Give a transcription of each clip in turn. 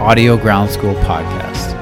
Audio Ground School podcast.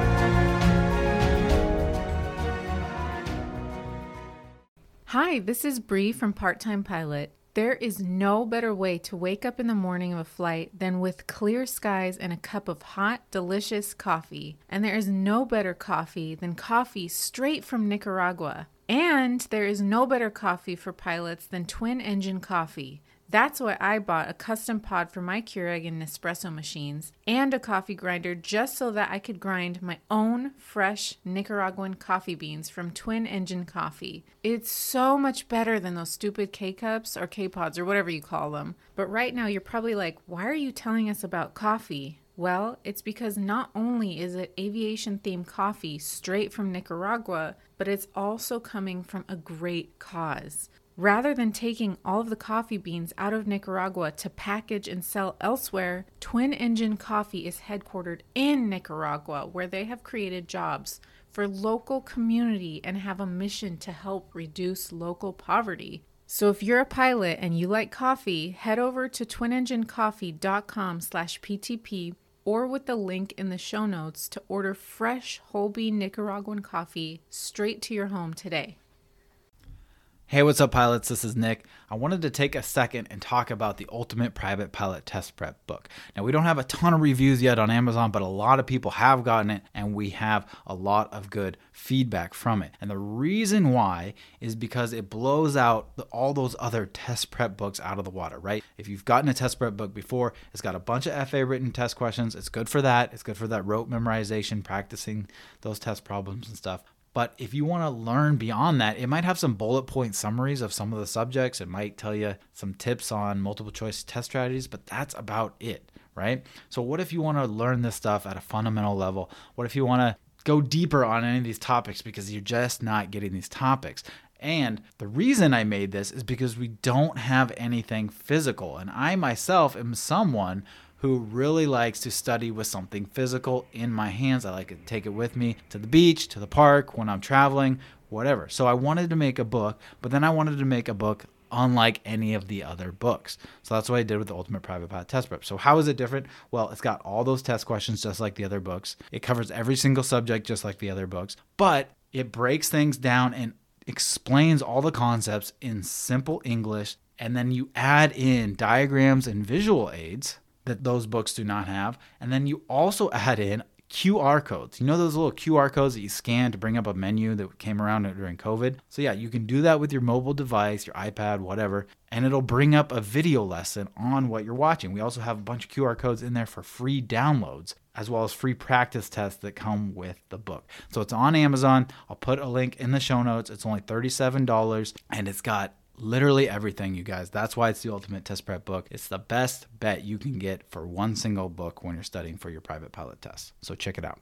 Hi, this is Bree from Part Time Pilot. There is no better way to wake up in the morning of a flight than with clear skies and a cup of hot, delicious coffee. And there is no better coffee than coffee straight from Nicaragua. And there is no better coffee for pilots than Twin Engine Coffee. That's why I bought a custom pod for my Keurig and Nespresso machines and a coffee grinder just so that I could grind my own fresh Nicaraguan coffee beans from Twin Engine Coffee. It's so much better than those stupid K cups or K pods or whatever you call them. But right now you're probably like, why are you telling us about coffee? Well, it's because not only is it aviation themed coffee straight from Nicaragua, but it's also coming from a great cause. Rather than taking all of the coffee beans out of Nicaragua to package and sell elsewhere, Twin Engine Coffee is headquartered in Nicaragua, where they have created jobs for local community and have a mission to help reduce local poverty. So if you're a pilot and you like coffee, head over to twinenginecoffee.com slash PTP or with the link in the show notes to order fresh whole bean Nicaraguan coffee straight to your home today. Hey, what's up, pilots? This is Nick. I wanted to take a second and talk about the Ultimate Private Pilot Test Prep book. Now, we don't have a ton of reviews yet on Amazon, but a lot of people have gotten it, and we have a lot of good feedback from it. And the reason why is because it blows out the, all those other test prep books out of the water, right? If you've gotten a test prep book before, it's got a bunch of FA written test questions. It's good for that. It's good for that rote memorization, practicing those test problems and stuff. But if you want to learn beyond that, it might have some bullet point summaries of some of the subjects. It might tell you some tips on multiple choice test strategies, but that's about it, right? So, what if you want to learn this stuff at a fundamental level? What if you want to go deeper on any of these topics because you're just not getting these topics? And the reason I made this is because we don't have anything physical. And I myself am someone who really likes to study with something physical in my hands. I like to take it with me to the beach, to the park, when I'm traveling, whatever. So I wanted to make a book, but then I wanted to make a book unlike any of the other books. So that's what I did with the Ultimate Private Pilot Test Prep. So how is it different? Well, it's got all those test questions just like the other books. It covers every single subject just like the other books, but it breaks things down and explains all the concepts in simple English and then you add in diagrams and visual aids that those books do not have. And then you also add in QR codes. You know those little QR codes that you scan to bring up a menu that came around during COVID? So, yeah, you can do that with your mobile device, your iPad, whatever, and it'll bring up a video lesson on what you're watching. We also have a bunch of QR codes in there for free downloads, as well as free practice tests that come with the book. So, it's on Amazon. I'll put a link in the show notes. It's only $37 and it's got literally everything, you guys. That's why it's the ultimate test prep book. It's the best bet you can get for one single book when you're studying for your private pilot test. So check it out.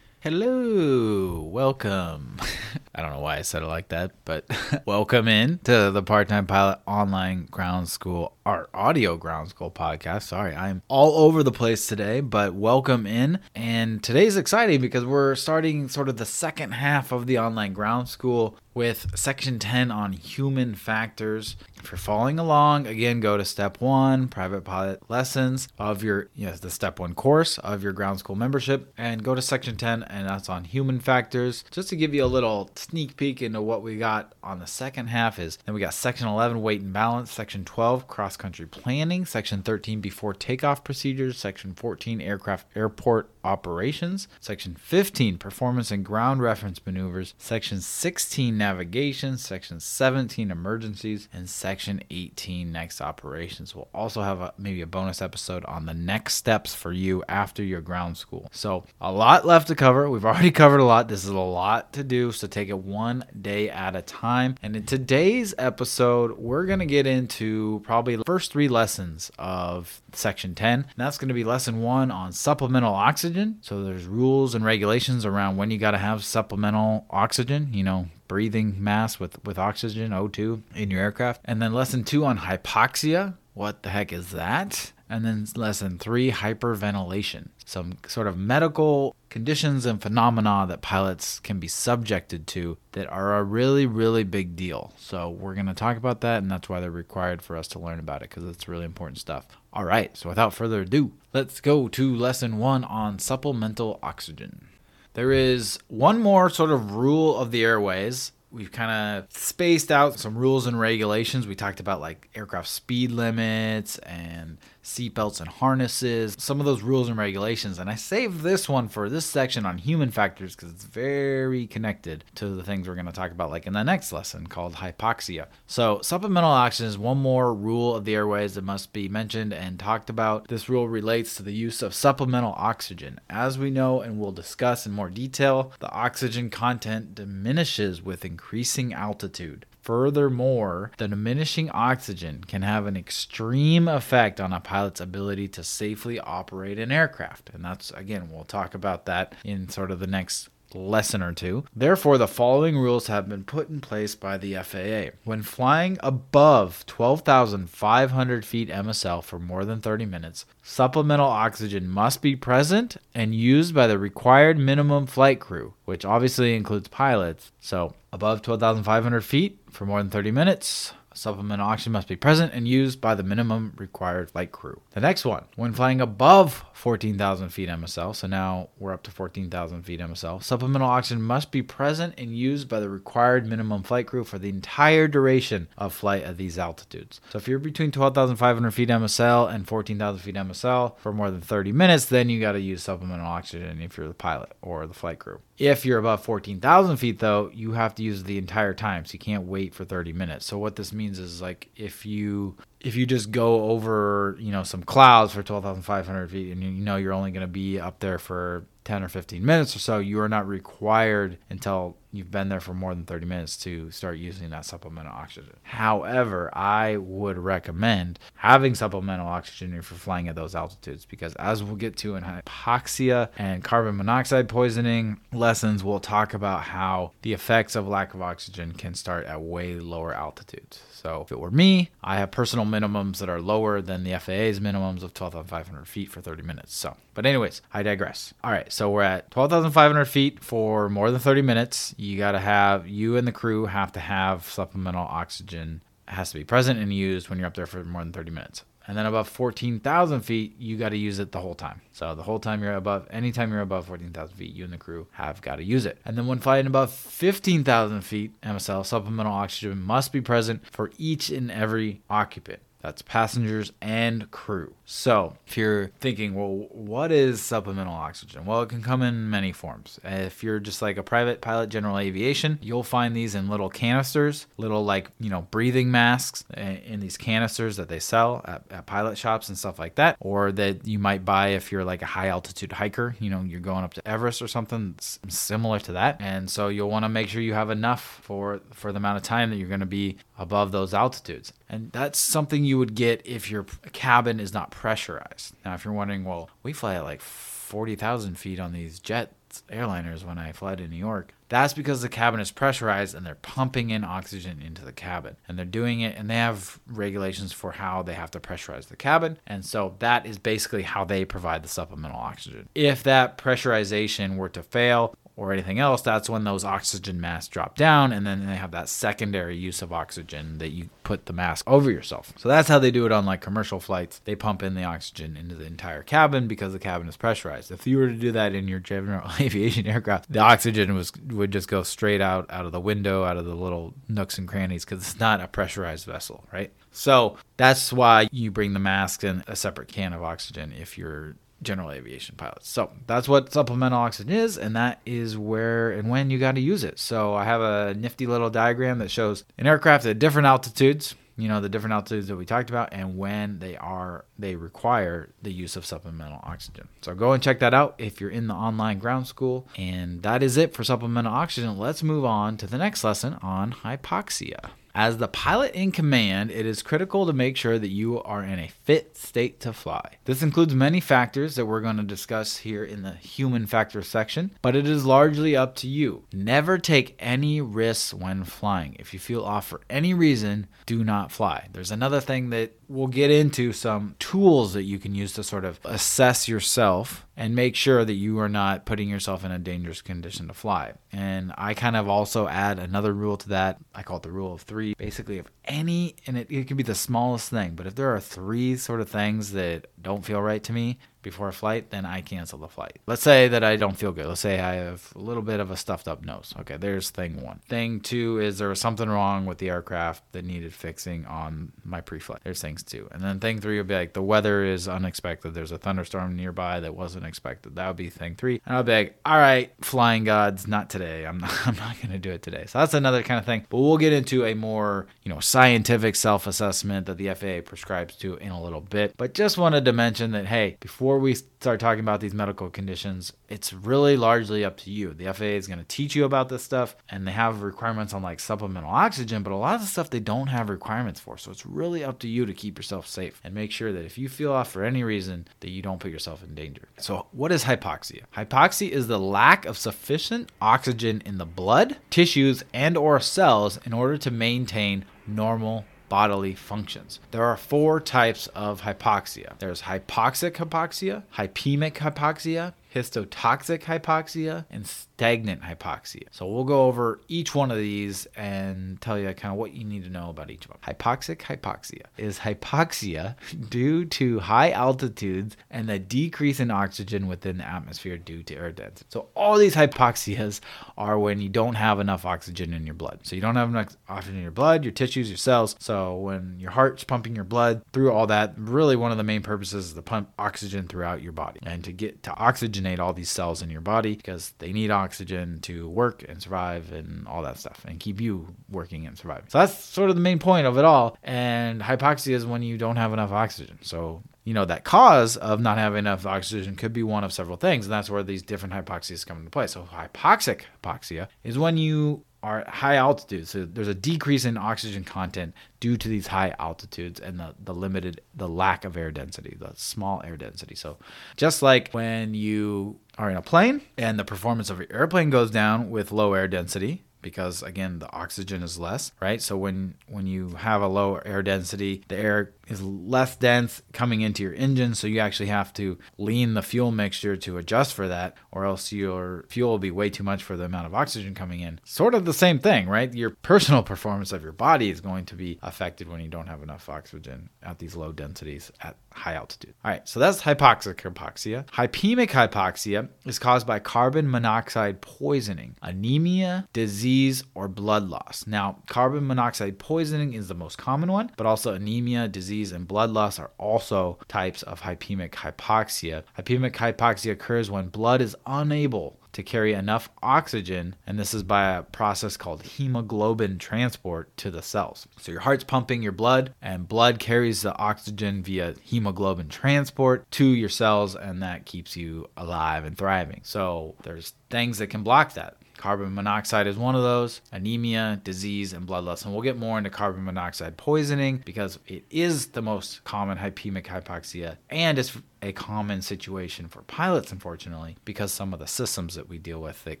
Hello, welcome. I don't know why I said it like that, but welcome in to the Part Time Pilot Online Ground School, our audio ground school podcast. Sorry, I'm all over the place today, but welcome in. And today's exciting because we're starting sort of the second half of the online ground school with section 10 on human factors. If you're following along, again, go to step one, private pilot lessons of your, yes, the step one course of your ground school membership, and go to section 10, and that's on human factors. Just to give you a little sneak peek into what we got on the second half is then we got section 11, weight and balance, section 12, cross country planning, section 13, before takeoff procedures, section 14, aircraft airport operations, section 15, performance and ground reference maneuvers, section 16, navigation, section 17, emergencies, and section 18, next operations. We'll also have a, maybe a bonus episode on the next steps for you after your ground school. So, a lot left to cover. We've already covered a lot. This is a lot to do, so take it one day at a time. And in today's episode, we're going to get into probably the first three lessons of section 10. And that's going to be lesson one on supplemental oxygen. So, there's rules and regulations around when you got to have supplemental oxygen, you know, breathing mask with, with oxygen, O2, in your aircraft. And then lesson two on hypoxia. What the heck is that? And then lesson three, hyperventilation. Some sort of medical conditions and phenomena that pilots can be subjected to that are a really, really big deal. So we're going to talk about that, and that's why they're required for us to learn about it because it's really important stuff. All right, so without further ado, let's go to lesson one on supplemental oxygen. There is one more sort of rule of the airways. We've kind of spaced out some rules and regulations. We talked about like aircraft speed limits and seatbelts and harnesses, some of those rules and regulations. And I saved this one for this section on human factors because it's very connected to the things we're going to talk about, like in the next lesson called hypoxia. So, supplemental oxygen is one more rule of the airways that must be mentioned and talked about. This rule relates to the use of supplemental oxygen. As we know and we'll discuss in more detail, the oxygen content diminishes with increasing altitude. Furthermore, the diminishing oxygen can have an extreme effect on a pilot's ability to safely operate an aircraft. And that's, again, we'll talk about that in sort of the next lesson or two. Therefore, the following rules have been put in place by the FAA. When flying above 12,500 feet MSL for more than 30 minutes, supplemental oxygen must be present and used by the required minimum flight crew, which obviously includes pilots. So, above 12,500 feet for more than 30 minutes, Supplemental oxygen must be present and used by the minimum required flight crew. The next one, when flying above 14,000 feet MSL, so now we're up to 14,000 feet MSL, supplemental oxygen must be present and used by the required minimum flight crew for the entire duration of flight at these altitudes. So if you're between 12,500 feet MSL and 14,000 feet MSL for more than 30 minutes, then you got to use supplemental oxygen if you're the pilot or the flight crew. If you're above 14,000 feet, though, you have to use the entire time, so you can't wait for 30 minutes. So what this means is like if you if you just go over you know some clouds for 12,500 feet and you know you're only going to be up there for 10 or 15 minutes or so, you are not required until you've been there for more than 30 minutes to start using that supplemental oxygen. However, I would recommend having supplemental oxygen if you're flying at those altitudes because as we'll get to in hypoxia and carbon monoxide poisoning lessons, we'll talk about how the effects of lack of oxygen can start at way lower altitudes. So if it were me, I have personal minimums that are lower than the FAA's minimums of 12,500 feet for 30 minutes. So, but anyways, I digress. All right, so we're at 12,500 feet for more than 30 minutes. You got to have, you and the crew have to have supplemental oxygen. Has to be present and used when you're up there for more than 30 minutes. And then above 14,000 feet, you got to use it the whole time. So the whole time you're above, anytime you're above 14,000 feet, you and the crew have got to use it. And then when flying above 15,000 feet MSL, supplemental oxygen must be present for each and every occupant. That's passengers and crew. So, if you're thinking, well, what is supplemental oxygen? Well, it can come in many forms. If you're just like a private pilot, general aviation, you'll find these in little canisters, little like, you know, breathing masks in these canisters that they sell at, at pilot shops and stuff like that, or that you might buy if you're like a high altitude hiker, you know, you're going up to Everest or something similar to that. And so you'll want to make sure you have enough for for the amount of time that you're going to be above those altitudes. And that's something would get if your cabin is not pressurized. Now, if you're wondering, well, we fly at like 40,000 feet on these jets, airliners when I fly to New York. That's because the cabin is pressurized and they're pumping in oxygen into the cabin. And they're doing it, and they have regulations for how they have to pressurize the cabin. And so that is basically how they provide the supplemental oxygen. If that pressurization were to fail, or anything else, that's when those oxygen masks drop down and then they have that secondary use of oxygen that you put the mask over yourself. So that's how they do it on like commercial flights. They pump in the oxygen into the entire cabin because the cabin is pressurized. If you were to do that in your general aviation aircraft, the oxygen was would just go straight out out of the window, out of the little nooks and crannies because it's not a pressurized vessel, right? So that's why you bring the mask and a separate can of oxygen if you're general aviation pilots. So that's what supplemental oxygen is, and that is where and when you got to use it. So I have a nifty little diagram that shows an aircraft at different altitudes. You know the different altitudes that we talked about, and when they are they require the use of supplemental oxygen. So go and check that out if you're in the online ground school. And that is it for supplemental oxygen. Let's move on to the next lesson on hypoxia. As the pilot in command, it is critical to make sure that you are in a fit state to fly. This includes many factors that we're going to discuss here in the human factors section, but it is largely up to you. Never take any risks when flying. If you feel off for any reason, do not fly. There's another thing that we'll get into some tools that you can use to sort of assess yourself and make sure that you are not putting yourself in a dangerous condition to fly. And I kind of also add another rule to that. I call it the rule of three. Basically, if any, and it, it can be the smallest thing, but if there are three sort of things that don't feel right to me, before a flight, then I cancel the flight. Let's say that I don't feel good. Let's say I have a little bit of a stuffed up nose. Okay, there's thing one. Thing two is there was something wrong with the aircraft that needed fixing on my pre flight. There's things two. And then thing three would be like the weather is unexpected. There's a thunderstorm nearby that wasn't expected. That would be thing three. And I'll be like, all right, flying gods, not today. I'm not, I'm not going to do it today. So that's another kind of thing. But we'll get into a more, you know, scientific self assessment that the FAA prescribes to in a little bit. But just wanted to mention that, hey, before before we start talking about these medical conditions, it's really largely up to you. The FAA is going to teach you about this stuff, and they have requirements on like supplemental oxygen, but a lot of the stuff they don't have requirements for. So it's really up to you to keep yourself safe and make sure that if you feel off for any reason, that you don't put yourself in danger. So, what is hypoxia? Hypoxia is the lack of sufficient oxygen in the blood, tissues, and or cells in order to maintain normal bodily functions. There are four types of hypoxia there's hypoxic hypoxia, hypemic hypoxia, histotoxic hypoxia, and stagnant hypoxia. So we'll go over each one of these and tell you kind of what you need to know about each of them. Hypoxic hypoxia is hypoxia due to high altitudes and the decrease in oxygen within the atmosphere due to air density. So all these hypoxias are when you don't have enough oxygen in your blood. So you don't have enough oxygen in your blood, your tissues, your cells. So when your heart's pumping your blood through all that, really one of the main purposes is to pump oxygen throughout your body and to get to oxygen oxygenate all these cells in your body because they need oxygen to work and survive and all that stuff and keep you working and surviving. So that's sort of the main point of it all. And hypoxia is when you don't have enough oxygen. So you know that cause of not having enough oxygen could be one of several things and that's where these different hypoxias come into play so hypoxic hypoxia is when you are high altitudes. So there's a decrease in oxygen content due to these high altitudes and the, the limited, the lack of air density, the small air density. So just like when you are in a plane and the performance of your airplane goes down with low air density, because again the oxygen is less right so when when you have a low air density the air is less dense coming into your engine so you actually have to lean the fuel mixture to adjust for that or else your fuel will be way too much for the amount of oxygen coming in. Sort of the same thing right? Your personal performance of your body is going to be affected when you don't have enough oxygen at these low densities at high altitude. All right so that's hypoxic hypoxia hypemic hypoxia is caused by carbon monoxide poisoning anemia disease or blood loss. Now carbon monoxide poisoning is the most common one but also anemia disease disease and blood loss are also types of hypemic hypoxia. Hypemic hypoxia occurs when blood is unable to carry enough oxygen, and this is by a process called hemoglobin transport to the cells. So your heart's pumping your blood, and blood carries the oxygen via hemoglobin transport to your cells, and that keeps you alive and thriving. So there's things that can block that. Carbon monoxide is one of those, anemia, disease, and blood loss. And we'll get more into carbon monoxide poisoning because it is the most common hypemic hypoxia and it's a common situation for pilots, unfortunately, because some of the systems that we deal with that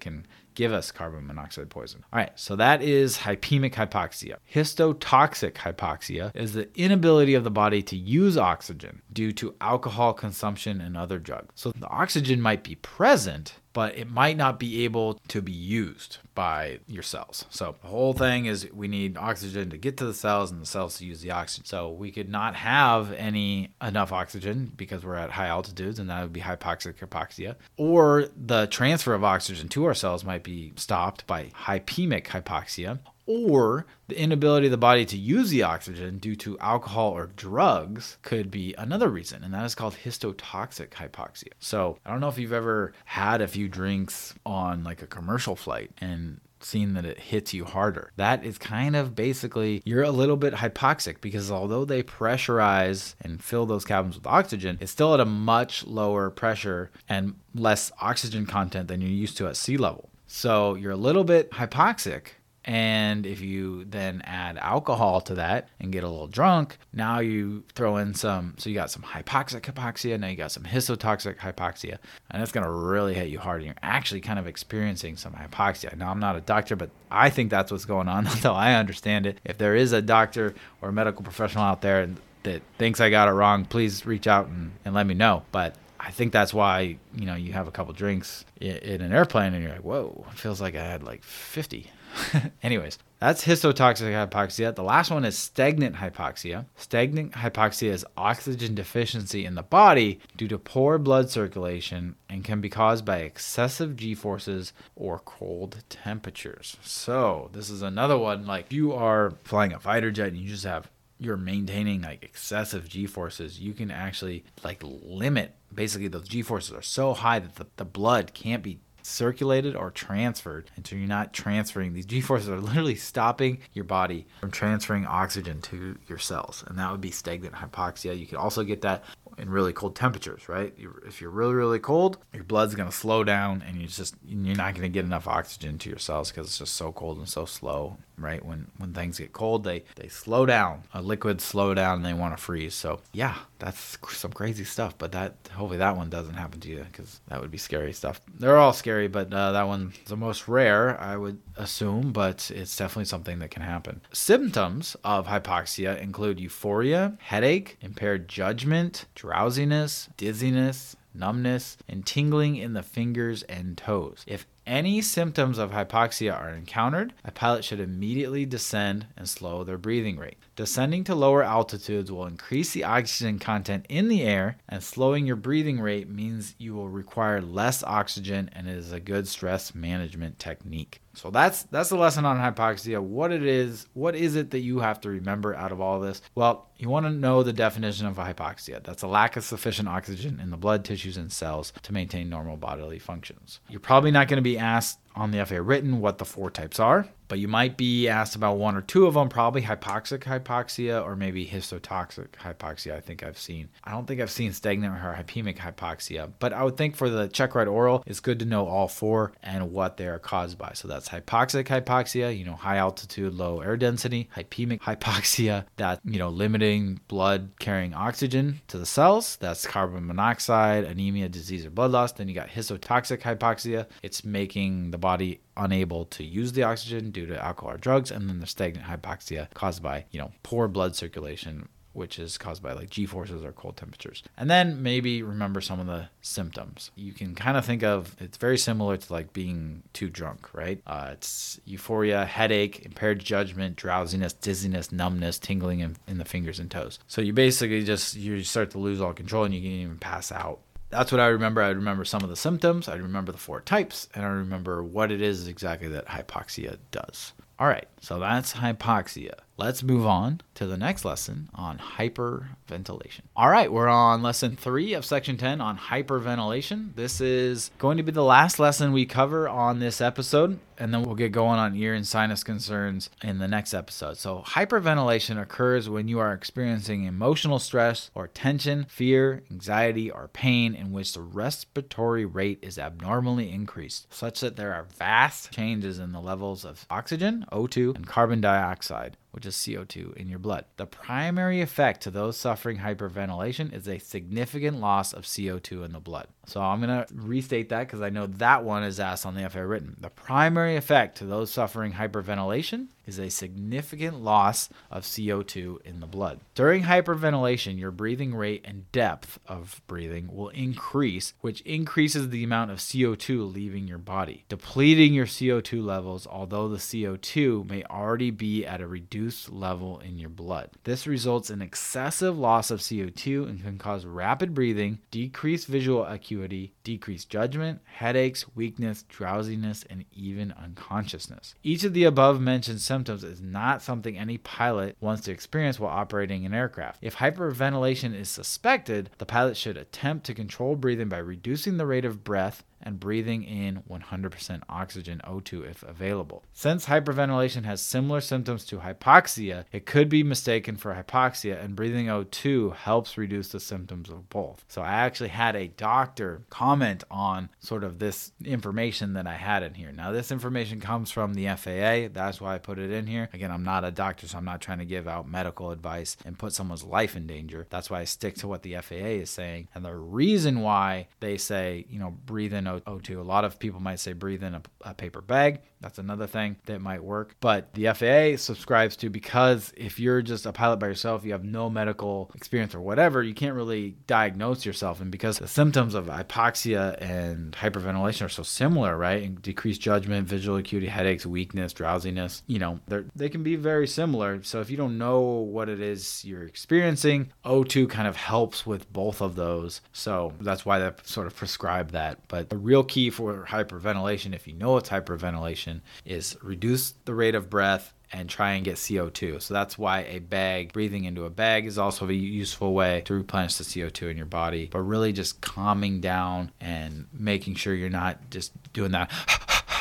can give us carbon monoxide poison. All right, so that is hypemic hypoxia. Histotoxic hypoxia is the inability of the body to use oxygen due to alcohol consumption and other drugs. So the oxygen might be present, but it might not be able to be used by your cells. So the whole thing is we need oxygen to get to the cells and the cells to use the oxygen. So we could not have any enough oxygen because we're at high altitudes and that would be hypoxic hypoxia. Or the transfer of oxygen to our cells might be stopped by hypemic hypoxia or the inability of the body to use the oxygen due to alcohol or drugs could be another reason, and that is called histotoxic hypoxia. So, I don't know if you've ever had a few drinks on like a commercial flight and seen that it hits you harder. That is kind of basically you're a little bit hypoxic because although they pressurize and fill those cabins with oxygen, it's still at a much lower pressure and less oxygen content than you're used to at sea level. So you're a little bit hypoxic and if you then add alcohol to that and get a little drunk, now you throw in some, so you got some hypoxic hypoxia, now you got some histotoxic hypoxia, and going to really hit you hard. And you're actually kind of experiencing some hypoxia. Now, I'm not a doctor, but I think that's what's going on. That's how I understand it. If there is a doctor or a medical professional out there that thinks I got it wrong, please reach out and, and let me know. But I think that's why, you know, you have a couple drinks in, an airplane and you're like, whoa, it feels like I had like 50 Anyways, that's histotoxic hypoxia. The last one is stagnant hypoxia. Stagnant hypoxia is oxygen deficiency in the body due to poor blood circulation and can be caused by excessive g forces or cold temperatures. So, this is another one like you are flying a fighter jet and you just have you're maintaining like excessive g forces, you can actually like limit basically those g forces are so high that the, the blood can't be circulated or transferred. So you're not transferring, these G forces are literally stopping your body from transferring oxygen to your cells. And that would be stagnant hypoxia. You could also get that in really cold temperatures, right? If you're really, really cold, your blood's going to slow down and you just, you're not going to get enough oxygen to your cells because it's just so cold and so slow right? When when things get cold, they they slow down. A liquid slow down and they want to freeze. So yeah, that's some crazy stuff. But that hopefully that one doesn't happen to you because that would be scary stuff. They're all scary, but uh, that one's the most rare, I would assume. But it's definitely something that can happen. Symptoms of hypoxia include euphoria, headache, impaired judgment, drowsiness, dizziness, numbness, and tingling in the fingers and toes. If any symptoms of hypoxia are encountered, a pilot should immediately descend and slow their breathing rate. Descending to lower altitudes will increase the oxygen content in the air, and slowing your breathing rate means you will require less oxygen and it is a good stress management technique. So that's that's the lesson on hypoxia. What it is, what is it that you have to remember out of all this? Well, you want to know the definition of hypoxia. That's a lack of sufficient oxygen in the blood tissues and cells to maintain normal bodily functions. You're probably not going to be asked on the FAA written what the four types are, but you might be asked about one or two of them, probably hypoxic hypoxia or maybe histotoxic hypoxia. I think I've seen. I don't think I've seen stagnant or hypemic hypoxia, but I would think for the check ride oral, it's good to know all four and what they are caused by. So that's hypoxic hypoxia, you know, high altitude, low air density, hypemic hypoxia, that, you know, limiting blood carrying oxygen to the cells. That's carbon monoxide, anemia, disease, or blood loss. Then you got histotoxic hypoxia. It's making the body unable to use the oxygen due to alcohol or drugs, and then the stagnant hypoxia caused by, you know, poor blood circulation which is caused by like G forces or cold temperatures. And then maybe remember some of the symptoms. You can kind of think of it's very similar to like being too drunk, right? Uh, it's euphoria, headache, impaired judgment, drowsiness, dizziness, numbness, tingling in, in the fingers and toes. So you basically just you start to lose all control and you can even pass out that's what I remember. I remember some of the symptoms, I remember the four types, and I remember what it is exactly that hypoxia does. All right, so that's hypoxia. Let's move on to the next lesson on hyperventilation. All right, we're on lesson three of section 10 on hyperventilation. This is going to be the last lesson we cover on this episode, and then we'll get going on ear and sinus concerns in the next episode. So, hyperventilation occurs when you are experiencing emotional stress or tension, fear, anxiety, or pain in which the respiratory rate is abnormally increased, such that there are vast changes in the levels of oxygen, O2, and carbon dioxide which is CO2 in your blood. The primary effect to those suffering hyperventilation is a significant loss of CO2 in the blood. So I'm going to restate that because I know that one is asked on the FAA written. The primary effect to those suffering hyperventilation is a significant loss of CO2 in the blood. During hyperventilation, your breathing rate and depth of breathing will increase, which increases the amount of CO2 leaving your body, depleting your CO2 levels, although the CO2 may already be at a reduced level in your blood. This results in excessive loss of CO2 and can cause rapid breathing, decreased visual acuity, decreased judgment, headaches, weakness, drowsiness, and even unconsciousness. Each of the above mentioned symptoms is not something any pilot wants to experience while operating an aircraft. If hyperventilation is suspected, the pilot should attempt to control breathing by reducing the rate of breath and breathing in 100% oxygen O2 if available. Since hyperventilation has similar symptoms to hypoxia, it could be mistaken for hypoxia, and breathing O2 helps reduce the symptoms of both. So I actually had a doctor comment on sort of this information that I had in here. Now, this information comes from the FAA. That's why I put it in here. Again, I'm not a doctor, so I'm not trying to give out medical advice and put someone's life in danger. That's why I stick to what the FAA is saying. And the reason why they say, you know, breathe in O2. A lot of people might say breathe in a, a, paper bag. That's another thing that might work. But the FAA subscribes to because if you're just a pilot by yourself, you have no medical experience or whatever, you can't really diagnose yourself. And because the symptoms of hypoxia and hyperventilation are so similar, right? And decreased judgment, visual acuity, headaches, weakness, drowsiness, you know, they can be very similar. So if you don't know what it is you're experiencing, O2 kind of helps with both of those. So that's why they sort of prescribe that. But the real key for hyperventilation, if you know it's hyperventilation, is reduce the rate of breath and try and get CO2. So that's why a bag, breathing into a bag, is also a useful way to replenish the CO2 in your body. But really just calming down and making sure you're not just doing that.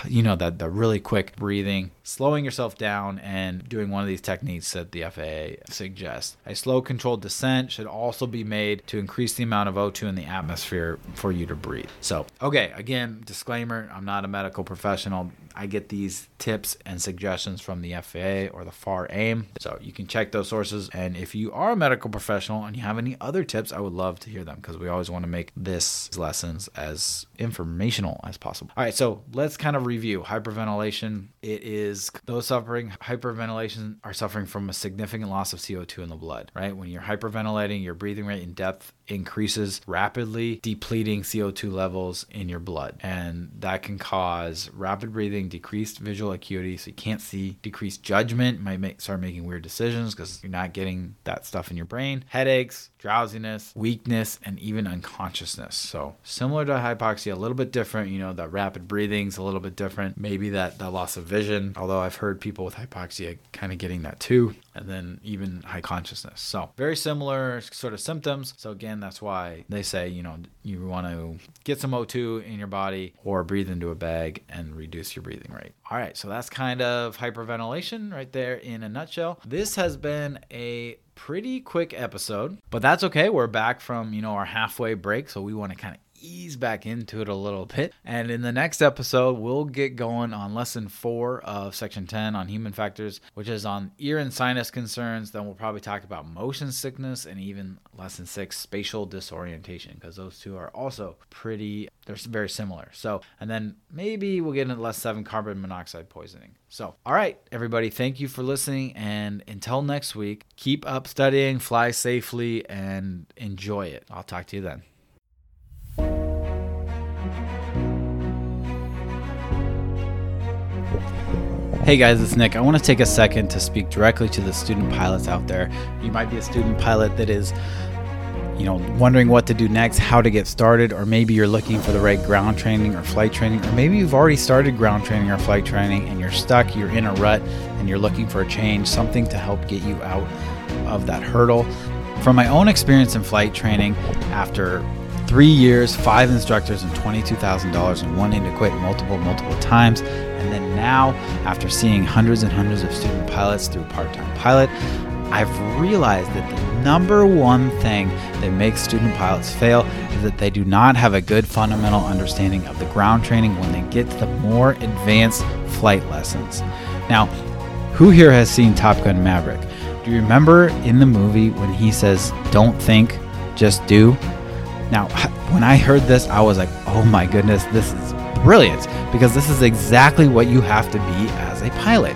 You know that the really quick breathing slowing yourself down and doing one of these techniques that the FAA suggests. A slow controlled descent should also be made to increase the amount of O2 in the atmosphere for you to breathe. So, okay, again, disclaimer I'm not a medical professional. I get these tips and suggestions from the FAA or the FAR AIM. So you can check those sources. And if you are a medical professional and you have any other tips, I would love to hear them because we always want to make this lessons as informational as possible. All right, so let's kind of review hyperventilation. It is those suffering hyperventilation are suffering from a significant loss of CO2 in the blood, right? When you're hyperventilating, your breathing rate and depth increases rapidly, depleting CO2 levels in your blood. And that can cause rapid breathing, decreased visual acuity, so you can't see, decreased judgment, might make, start making weird decisions because you're not getting that stuff in your brain, headaches, drowsiness, weakness, and even unconsciousness. So similar to hypoxia, a little bit different. You know, that rapid breathing's a little bit different. Maybe that, that loss of vision, although I've heard people with hypoxia kind of getting that too. And then even high consciousness. So very similar sort of symptoms. So again, that's why they say, you know, you want to get some O2 in your body or breathe into a bag and reduce your breathing rate. All right, so that's kind of hyperventilation right there in a nutshell. This has been a pretty quick episode, but that's okay. We're back from, you know, our halfway break, so we want to kind of ease back into it a little bit. And in the next episode, we'll get going on lesson four of section 10 on human factors, which is on ear and sinus concerns. Then we'll probably talk about motion sickness and even lesson six, spatial disorientation, because those two are also pretty, they're very similar. So, and then maybe we'll get into lesson seven, carbon monoxide poisoning. So, all right, everybody, thank you for listening. And until next week, keep up studying, fly safely, and enjoy it. I'll talk to you then. Hey guys, it's Nick. I want to take a second to speak directly to the student pilots out there. You might be a student pilot that is, you know, wondering what to do next, how to get started, or maybe you're looking for the right ground training or flight training, or maybe you've already started ground training or flight training and you're stuck, you're in a rut, and you're looking for a change, something to help get you out of that hurdle. From my own experience in flight training, after three years, five instructors, and $22,000 and wanting to quit multiple, multiple times. And then now, after seeing hundreds and hundreds of student pilots through Part Time Pilot, I've realized that the number one thing that makes student pilots fail is that they do not have a good fundamental understanding of the ground training when they get to the more advanced flight lessons. Now, who here has seen Top Gun Maverick? Do you remember in the movie when he says, Don't think, just do? Now, when I heard this, I was like, oh my goodness, this is brilliant because this is exactly what you have to be as a pilot.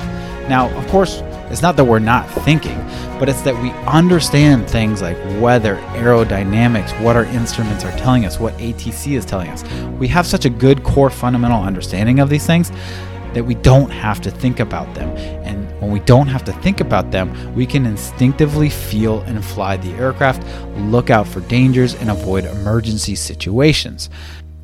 Now, of course, it's not that we're not thinking, but it's that we understand things like weather, aerodynamics, what our instruments are telling us, what ATC is telling us. We have such a good core fundamental understanding of these things that we don't have to think about them. And when we don't have to think about them, we can instinctively feel and fly the aircraft, look out for dangers, and avoid emergency situations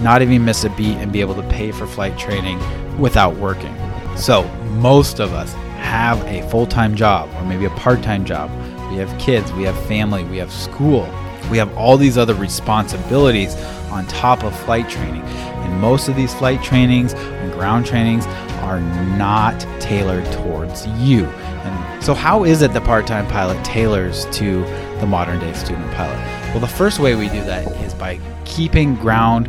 not even miss a beat and be able to pay for flight training without working. So, most of us have a full time job or maybe a part time job. We have kids, we have family, we have school, we have all these other responsibilities on top of flight training. And most of these flight trainings and ground trainings are not tailored towards you. And so, how is it the part time pilot tailors to the modern day student pilot? Well, the first way we do that is by keeping ground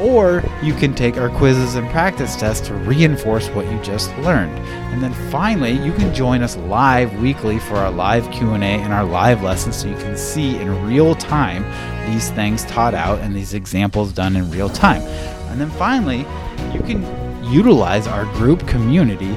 or you can take our quizzes and practice tests to reinforce what you just learned. And then finally, you can join us live weekly for our live Q&A and our live lessons so you can see in real time these things taught out and these examples done in real time. And then finally, you can utilize our group community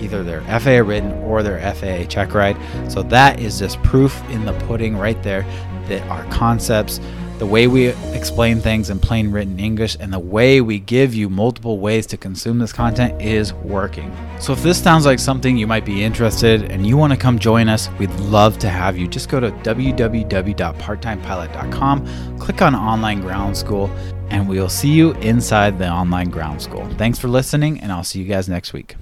either their FAA written or their FAA check ride. So that is just proof in the pudding right there that our concepts the way we explain things in plain written English, and the way we give you multiple ways to consume this content is working. So if this sounds like something you might be interested and you want to come join us, we'd love to have you. Just go to www.parttimepilot.com, click on Online Ground School, and we'll see you inside the Online Ground School. Thanks for listening, and I'll see you guys next week.